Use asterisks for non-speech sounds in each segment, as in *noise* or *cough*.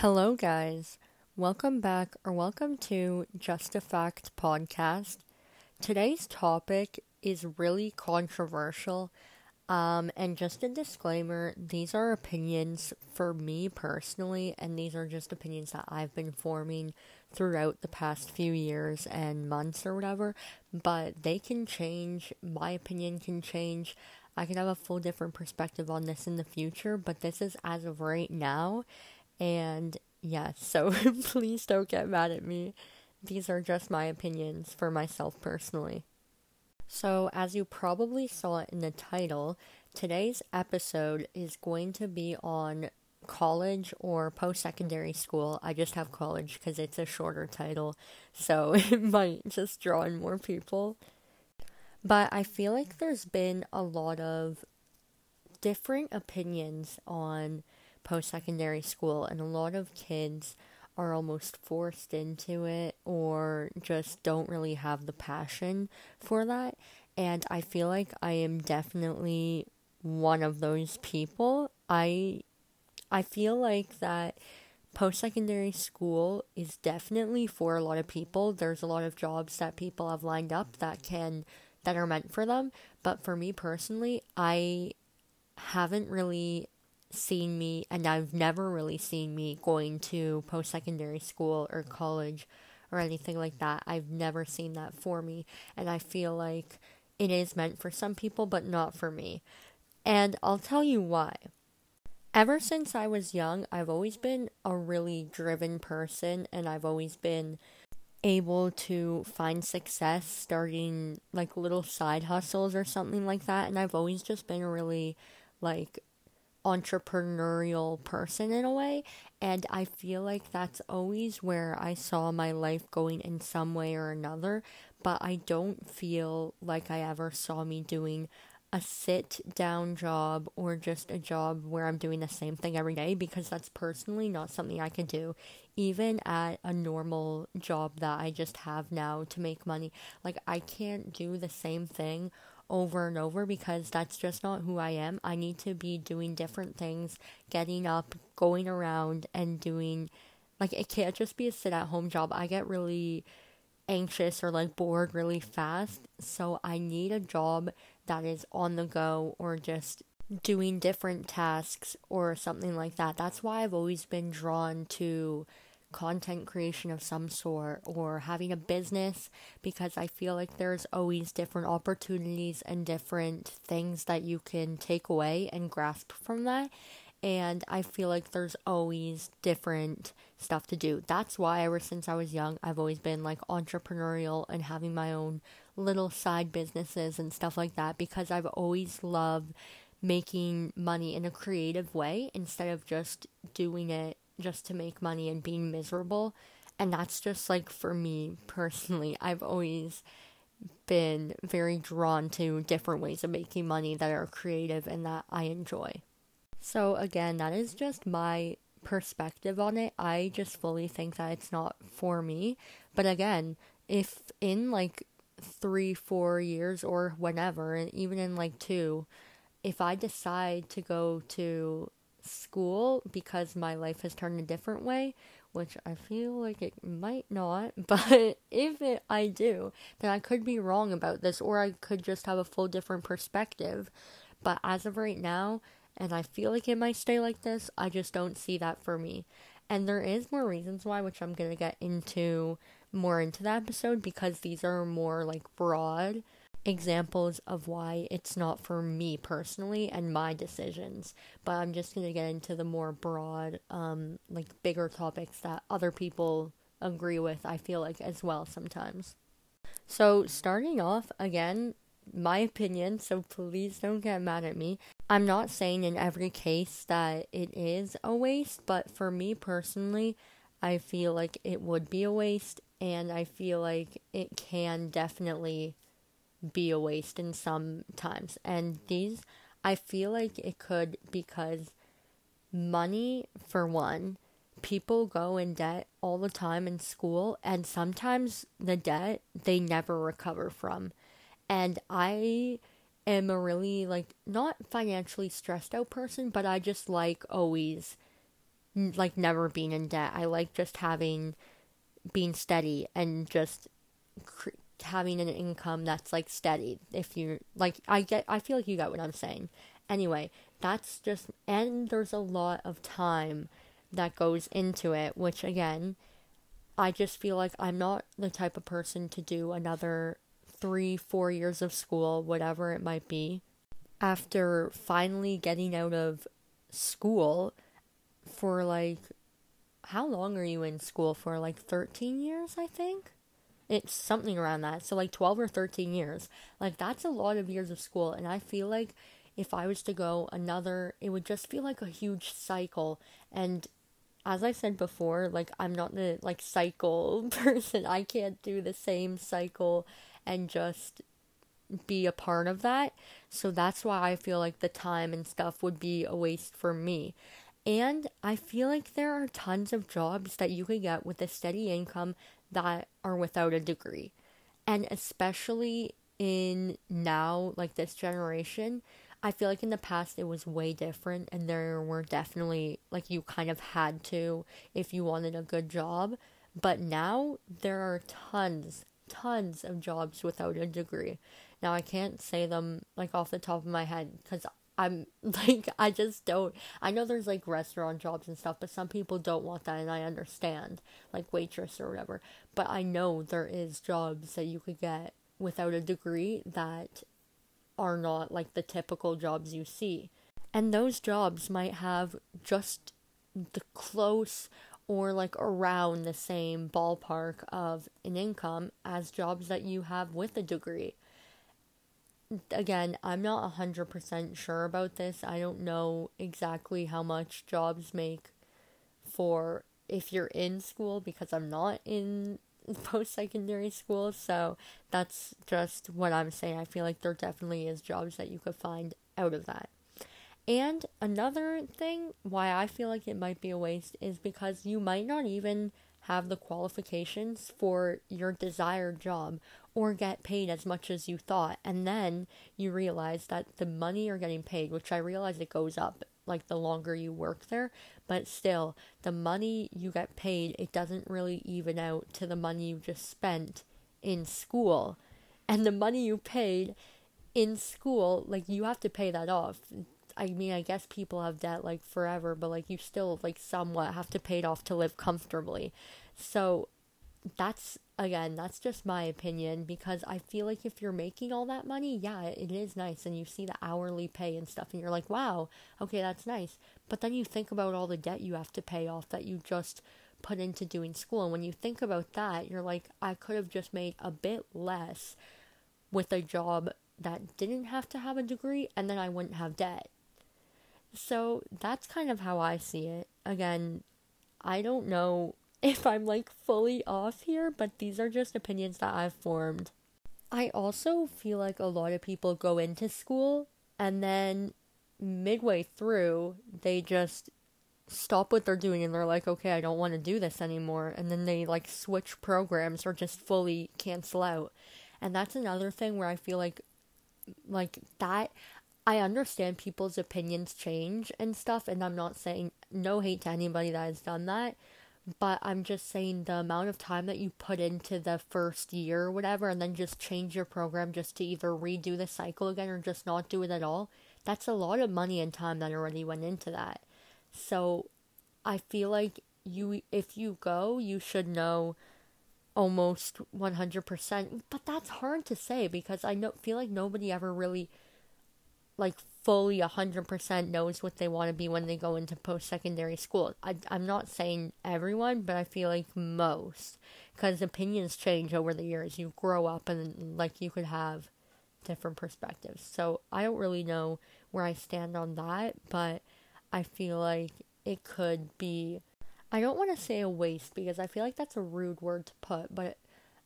Hello, guys. Welcome back or welcome to Just a Fact podcast. Today's topic is really controversial. Um, and just a disclaimer these are opinions for me personally, and these are just opinions that I've been forming throughout the past few years and months or whatever. But they can change, my opinion can change. I can have a full different perspective on this in the future, but this is as of right now. And yeah, so *laughs* please don't get mad at me. These are just my opinions for myself personally. So, as you probably saw in the title, today's episode is going to be on college or post secondary school. I just have college because it's a shorter title, so *laughs* it might just draw in more people. But I feel like there's been a lot of different opinions on post secondary school, and a lot of kids are almost forced into it or just don't really have the passion for that. And I feel like I am definitely one of those people. I I feel like that post secondary school is definitely for a lot of people. There's a lot of jobs that people have lined up that can that are meant for them, but for me personally, I haven't really seen me, and I've never really seen me going to post secondary school or college or anything like that. I've never seen that for me, and I feel like it is meant for some people, but not for me. And I'll tell you why. Ever since I was young, I've always been a really driven person, and I've always been able to find success starting like little side hustles or something like that. And I've always just been a really like entrepreneurial person in a way. And I feel like that's always where I saw my life going in some way or another. But I don't feel like I ever saw me doing a sit down job or just a job where I'm doing the same thing every day because that's personally not something I can do. Even at a normal job that I just have now to make money, like I can't do the same thing over and over because that's just not who I am. I need to be doing different things, getting up, going around, and doing like it can't just be a sit at home job. I get really anxious or like bored really fast, so I need a job that is on the go or just doing different tasks or something like that. That's why I've always been drawn to content creation of some sort or having a business because I feel like there's always different opportunities and different things that you can take away and grasp from that. And I feel like there's always different stuff to do. That's why, ever since I was young, I've always been like entrepreneurial and having my own little side businesses and stuff like that because I've always loved making money in a creative way instead of just doing it just to make money and being miserable. And that's just like for me personally, I've always been very drawn to different ways of making money that are creative and that I enjoy. So, again, that is just my perspective on it. I just fully think that it's not for me. But again, if in like three, four years or whenever, and even in like two, if I decide to go to school because my life has turned a different way, which I feel like it might not, *laughs* but if it, I do, then I could be wrong about this or I could just have a full different perspective. But as of right now, and I feel like it might stay like this, I just don't see that for me. And there is more reasons why, which I'm going to get into more into the episode because these are more like broad examples of why it's not for me personally and my decisions. But I'm just going to get into the more broad, um, like bigger topics that other people agree with, I feel like, as well sometimes. So, starting off, again, my opinion, so please don't get mad at me. I'm not saying in every case that it is a waste, but for me personally, I feel like it would be a waste, and I feel like it can definitely be a waste in some times. And these, I feel like it could because money, for one, people go in debt all the time in school, and sometimes the debt they never recover from. And I am a really, like, not financially stressed out person, but I just like always like never being in debt. I like just having being steady and just having an income that's like steady. If you like, I get, I feel like you got what I'm saying. Anyway, that's just, and there's a lot of time that goes into it, which again, I just feel like I'm not the type of person to do another three, four years of school, whatever it might be. After finally getting out of school for like, how long are you in school for? Like 13 years, I think? It's something around that. So, like 12 or 13 years. Like, that's a lot of years of school. And I feel like if I was to go another, it would just feel like a huge cycle. And as I said before, like I'm not the like cycle *laughs* person. I can't do the same cycle and just be a part of that. So that's why I feel like the time and stuff would be a waste for me. And I feel like there are tons of jobs that you could get with a steady income that are without a degree. And especially in now, like this generation, I feel like in the past it was way different, and there were definitely, like, you kind of had to if you wanted a good job. But now there are tons, tons of jobs without a degree. Now, I can't say them, like, off the top of my head because I'm *laughs* like, I just don't. I know there's like restaurant jobs and stuff, but some people don't want that, and I understand, like waitress or whatever. But I know there is jobs that you could get without a degree that are not like the typical jobs you see. And those jobs might have just the close or like around the same ballpark of an income as jobs that you have with a degree. Again, I'm not 100% sure about this. I don't know exactly how much jobs make for if you're in school because I'm not in *laughs* post secondary school, so that's just what I'm saying. I feel like there definitely is jobs that you could find out of that. And another thing why I feel like it might be a waste is because you might not even have the qualifications for your desired job or get paid as much as you thought. And then you realize that the money you're getting paid, which I realize it goes up like the longer you work there, but still, the money you get paid, it doesn't really even out to the money you just spent in school. And the money you paid in school, like you have to pay that off. I mean, I guess people have debt like forever, but like you still like somewhat have to pay it off to live comfortably. So that's again, that's just my opinion because I feel like if you're making all that money, yeah, it is nice and you see the hourly pay and stuff and you're like, "Wow, okay, that's nice." But then you think about all the debt you have to pay off that you just put into doing school and when you think about that, you're like, "I could have just made a bit less with a job that didn't have to have a degree and then I wouldn't have debt." So, that's kind of how I see it. Again, I don't know *laughs* if I'm like fully off here, but these are just opinions that I've formed. I also feel like a lot of people go into school and then midway through they just stop what they're doing and they're like, okay, I don't want to do this anymore. And then they like switch programs or just fully cancel out. And that's another thing where I feel like, like that, I understand people's opinions change and stuff. And I'm not saying no hate to anybody that has done that but I'm just saying the amount of time that you put into the first year or whatever, and then just change your program just to either redo the cycle again or just not do it at all, that's a lot of money and time that already went into that. So I feel like you, if you go, you should know almost 100%, but that's hard to say because I know, feel like nobody ever really like fully 100% knows what they want to be when they go into post secondary school. I, I'm not saying everyone, but I feel like most. Because opinions change over the years. You grow up and, like, you could have different perspectives. So I don't really know where I stand on that, but I feel like it could be. I don't want to say a waste because I feel like that's a rude word to put, but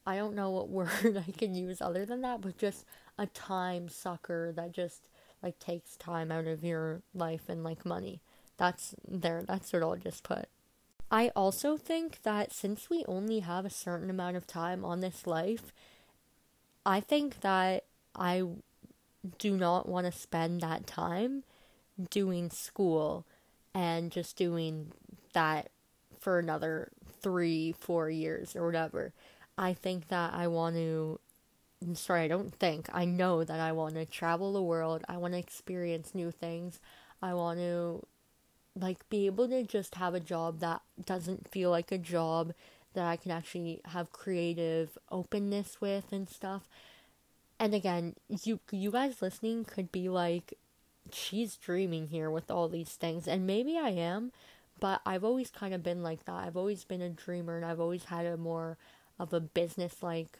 I don't know what *laughs* word I can use other than that, but just a time sucker that just like takes time out of your life and like money. That's there, that's what I'll just put. I also think that since we only have a certain amount of time on this life, I think that I do not want to spend that time doing school and just doing that for another three, four years or whatever. I think that I want to. I'm sorry, I don't think. I know that I want to travel the world. I want to experience new things. I want to, like, be able to just have a job that doesn't feel like a job, that I can actually have creative openness with and stuff. And again, you you guys listening could be like, she's dreaming here with all these things, and maybe I am, but I've always kind of been like that. I've always been a dreamer, and I've always had a more of a business like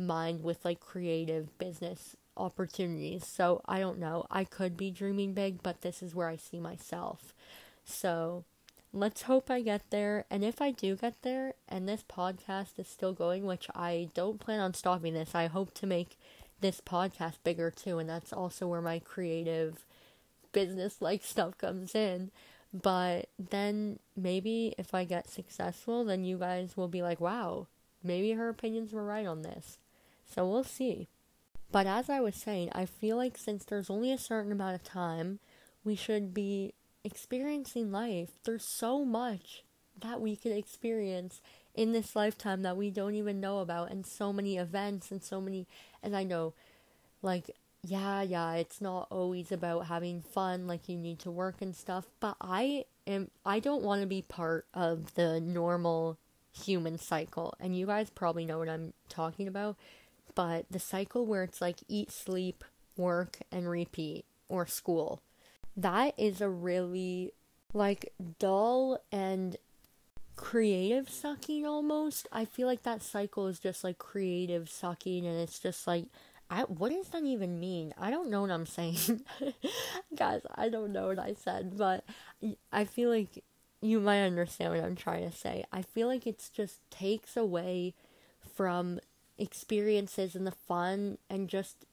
mind with like creative business opportunities. So I don't know. I could be dreaming big, but this is where I see myself. So let's hope I get there. And if I do get there and this podcast is still going, which I don't plan on stopping this, I hope to make this podcast bigger too. And that's also where my creative business like stuff comes in. But then maybe if I get successful, then you guys will be like, wow, maybe her opinions were right on this. So we'll see. But as I was saying, I feel like since there's only a certain amount of time, we should be experiencing life. There's so much that we could experience in this lifetime that we don't even know about, and so many events and so many. And I know, like, yeah, yeah, it's not always about having fun, like, you need to work and stuff, but I am. I don't want to be part of the normal human cycle, and you guys probably know what I'm talking about. But the cycle where it's like eat, sleep, work, and repeat, or school that is a really like dull and creative sucking almost. I feel like that cycle is just like creative sucking and it's just like I what does that even mean? I don't know what I'm saying. *laughs* Guys, I don't know what I said, but I feel like you might understand what I'm trying to say. I feel like it's just takes away from experiences and the fun and just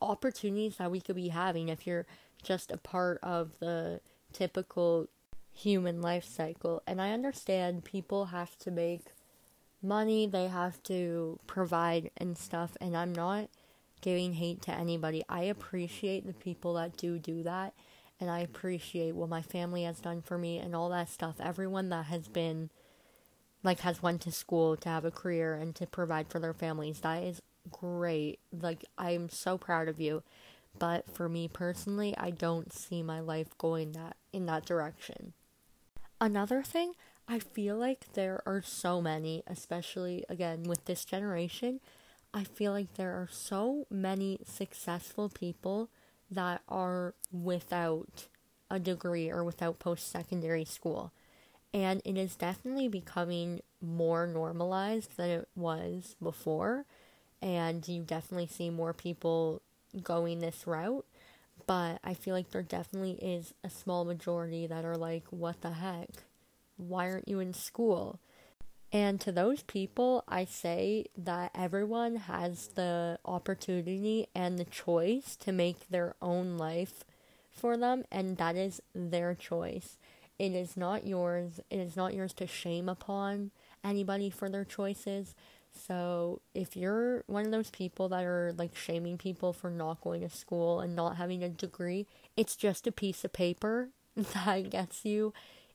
opportunities that we could be having if you're just a part of the typical human life cycle. And I understand people have to make money, they have to provide and stuff, and I'm not giving hate to anybody. I appreciate the people that do do that, and I appreciate what my family has done for me and all that stuff. Everyone that has been like has went to school to have a career and to provide for their families. That is great. Like I'm so proud of you but for me personally, I don't see my life going that in that direction. Another thing, I feel like there are so many, especially again with this generation, I feel like there are so many successful people that are without a degree or without post secondary school. And it is definitely becoming more normalized than it was before. And you definitely see more people going this route, but I feel like there definitely is a small majority that are like, what the heck? Why aren't you in school? And to those people, I say that everyone has the opportunity and the choice to make their own life for them, and that is their choice. It is not yours. It is not yours to shame upon anybody for their choices. So, if you're one of those people that are like shaming people for not going to school and not having a degree, it's just a piece of paper *laughs* that gets you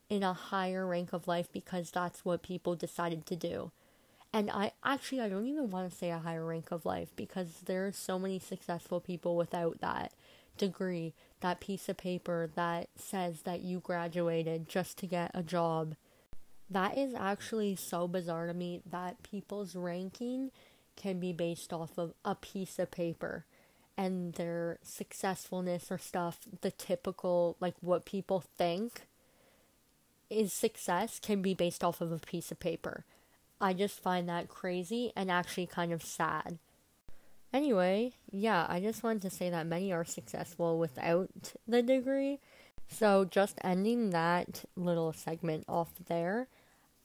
in a higher rank of life because that's what people decided to do. And I actually I don't even want to say a higher rank of life because there are so many successful people without that degree, that piece of paper that says that you graduated just to get a job that is actually so bizarre to me that people's ranking can be based off of a piece of paper and their successfulness or stuff, the typical, like what people think is success, can be based off of a piece of paper. I just find that crazy and actually kind of sad. Anyway, yeah, I just wanted to say that many are successful without the degree. So, just ending that little segment off there.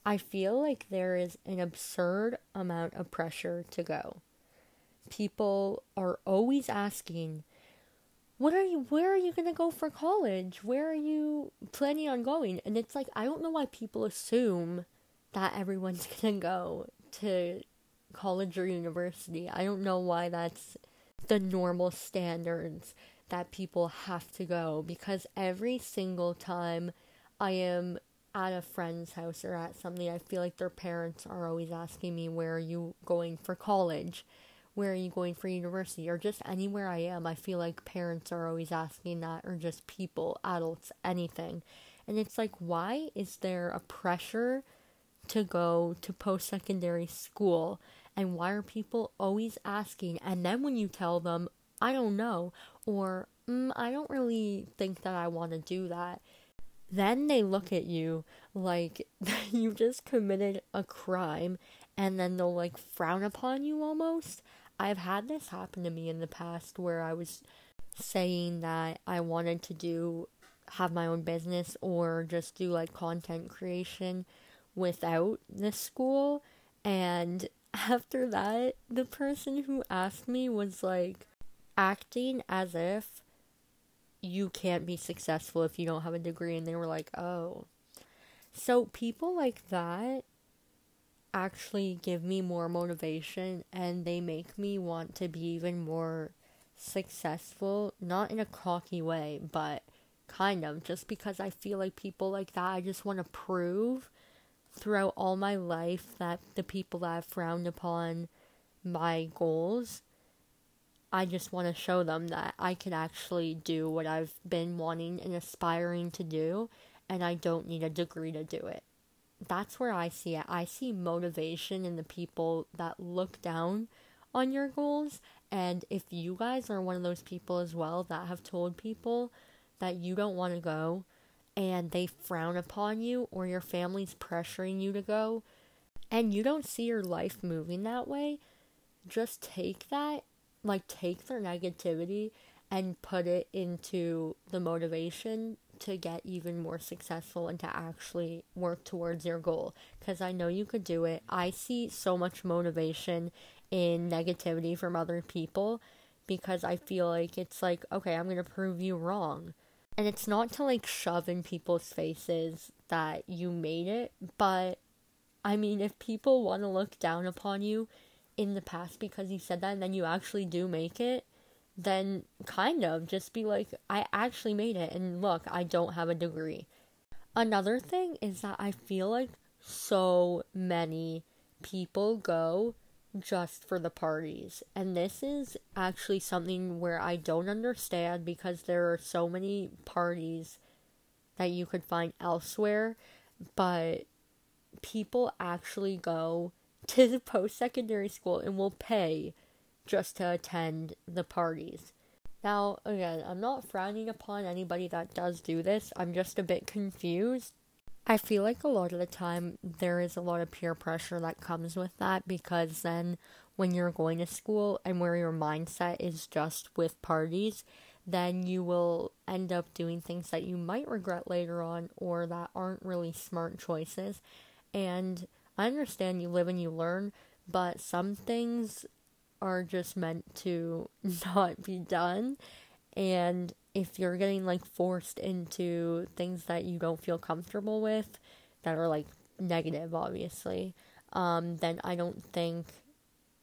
I feel like there is an absurd amount of pressure to go. People are always asking, "What are you where are you going to go for college? Where are you planning on going?" And it's like I don't know why people assume that everyone's *laughs* going to go to college or university. I don't know why that's the normal standards that people have to go because every single time I am at a friend's house or at something, I feel like their parents are always asking me, Where are you going for college? Where are you going for university? Or just anywhere I am, I feel like parents are always asking that, or just people, adults, anything. And it's like, why is there a pressure to go to post secondary school? And why are people always asking? And then when you tell them, I don't know, or mm, I don't really think that I want to do that, then they look at you like *laughs* you just committed a crime and then they'll like frown upon you almost. I've had this happen to me in the past where I was saying that I wanted to do have my own business or just do like content creation without the school. And *laughs* after that the person who asked me was like acting as if you can't be successful if you don't have a degree. And they were like oh. So people like that actually give me more motivation and they make me want to be even more successful not in a cocky way but kind of just because I feel like people like that I just want to prove throughout all my life that the people that have frowned upon my goals I just want to show them that I can actually do what I've been wanting and aspiring to do and I don't need a degree to do it. That's where I see it. I see motivation in the people that look down on your goals and if you guys are one of those people as well that have told people that you don't want to go and they frown upon you or your family's pressuring you to go and you don't see your life moving that way, just take that, like take their negativity and put it into the motivation to get even more successful and to actually work towards your goal because I know you could do it. I see so much motivation in negativity from other people because I feel like it's like, okay, I'm going to prove you wrong. And it's not to like shove in people's faces that you made it, but I mean, if people want to look down upon you in the past because you said that and then you actually do make it, then kind of just be like, I actually made it, and look, I don't have a degree. Another thing is that I feel like so many people go just for the parties. And this is actually something where I don't understand because there are so many parties that you could find elsewhere, but people actually go to the post secondary school and will pay just to attend the parties. Now, again, I'm not frowning upon anybody that does do this. I'm just a bit confused I feel like a lot of the time there is a lot of peer pressure that comes with that because then when you're going to school and where your mindset is just with parties, then you will end up doing things that you might regret later on or that aren't really smart choices. And I understand you live and you learn, but some things are just meant to *laughs* not be done. And if you're getting like forced into things that you don't feel comfortable with that are like negative obviously um, then i don't think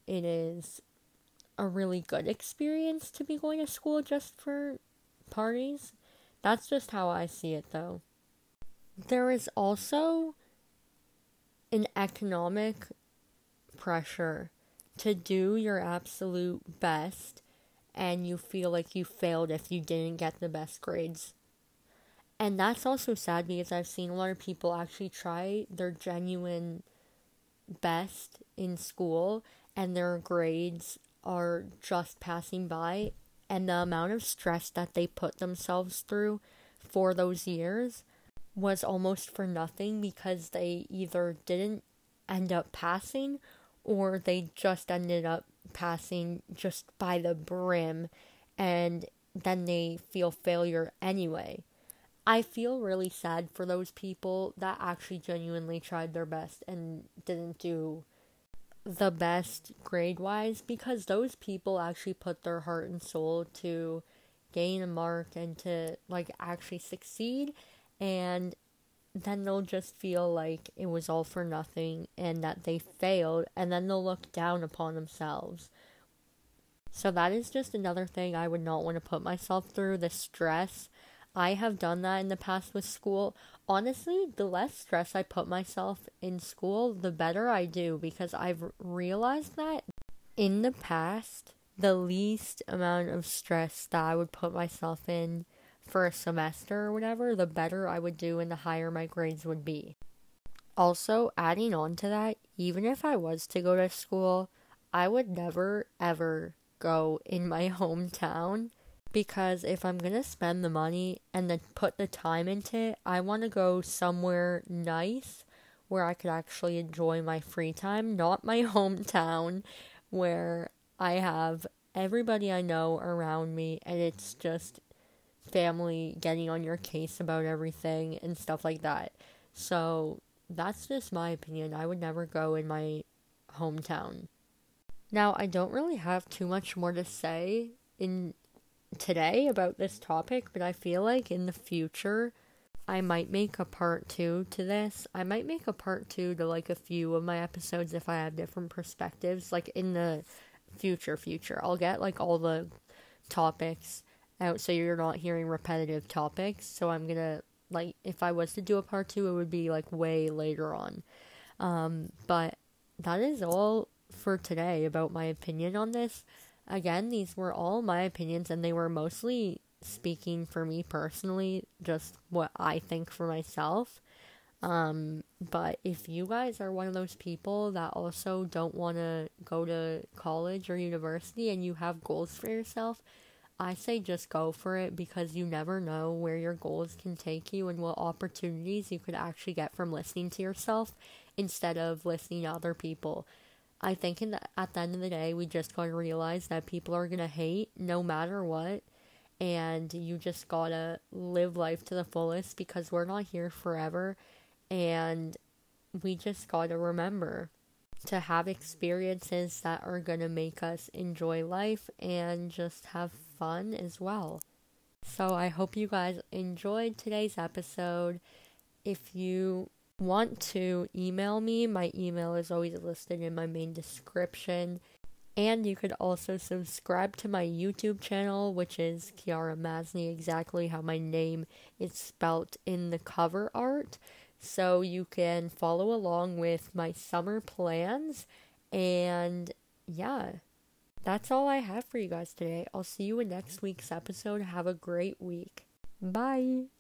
it is a really good experience to be going to school just for parties. That's just how i see it though. There is also an economic pressure to do your absolute best and you feel like you failed if you didn't get the best grades. And that's also sad because I've seen a lot of people actually try their genuine best in school and their grades are just passing by and the amount of stress that they put themselves through for those years was almost for nothing because they either didn't end up passing or they just ended up passing just by the brim and then they feel failure anyway. I feel really sad for those people that actually genuinely tried their best and didn't do the best grade wise because those people actually put their heart and soul to gain a mark and to like actually succeed and then they'll just feel like it was all for nothing and that they failed, and then they'll look down upon themselves. So, that is just another thing I would not want to put myself through the stress. I have done that in the past with school. honestly, the less stress I put myself in school, the better I do because I've realized that in the past, the least amount of stress that I would put myself in for a semester or whatever, the better I would do and the higher my grades would be. Also, adding on to that, even if I was to go to school, I would never ever go in my *laughs* hometown because if I'm gonna spend the money and then put the time into it, I want to go somewhere nice where I could actually enjoy my free time, not my *laughs* hometown where I have everybody I know around me and it's just family getting on your case about everything and stuff like that. So that's just my opinion. I would never go in my hometown. Now, I don't really have too much more to say in today about this topic, but I feel like in the future I might make a part 2 to this. I might make a part 2 to like a few of my episodes if I have different perspectives like in the future future. I'll get like all the topics out so you're not hearing repetitive topics. So I'm to like if I was to do a part 2 it would be like way later on. Um but that is all for today about my opinion on this. Again, these were all my opinions and they were mostly speaking for me personally, just what I think for myself. Um, but if you guys are one of those people that also don't want to go to college or university and you have goals for yourself, I say just go for it because you never know where your goals can take you and what opportunities you could actually get from listening to yourself instead of listening to other people. I think in the, at the end of the day, we just gotta realize that people are gonna hate no matter what, and you just gotta live life to the fullest because we're not here forever, and we just gotta remember to have experiences that are going to make us enjoy life and just have fun as well. So I hope you guys enjoyed today's episode. If you want to email me, my email is always listed in my main description. And you could also subscribe to my YouTube channel, which is Kiara Masney, exactly how my name is spelt in the cover art so you can follow along with my summer plans. And yeah, that's all I have for you guys today. I'll see you in next week's episode. Have a great week. Bye.